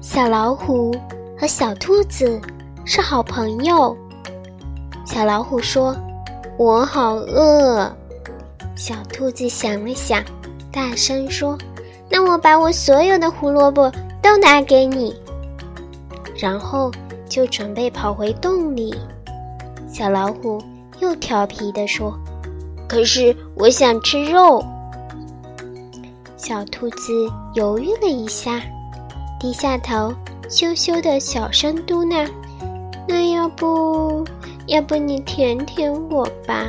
小老虎和小兔子是好朋友。小老虎说：“我好饿。”小兔子想了想，大声说：“那我把我所有的胡萝卜都拿给你。”然后就准备跑回洞里。小老虎又调皮地说：“可是我想吃肉。”小兔子犹豫了一下，低下头，羞羞的小声嘟囔：“那要不，要不你舔舔我吧？”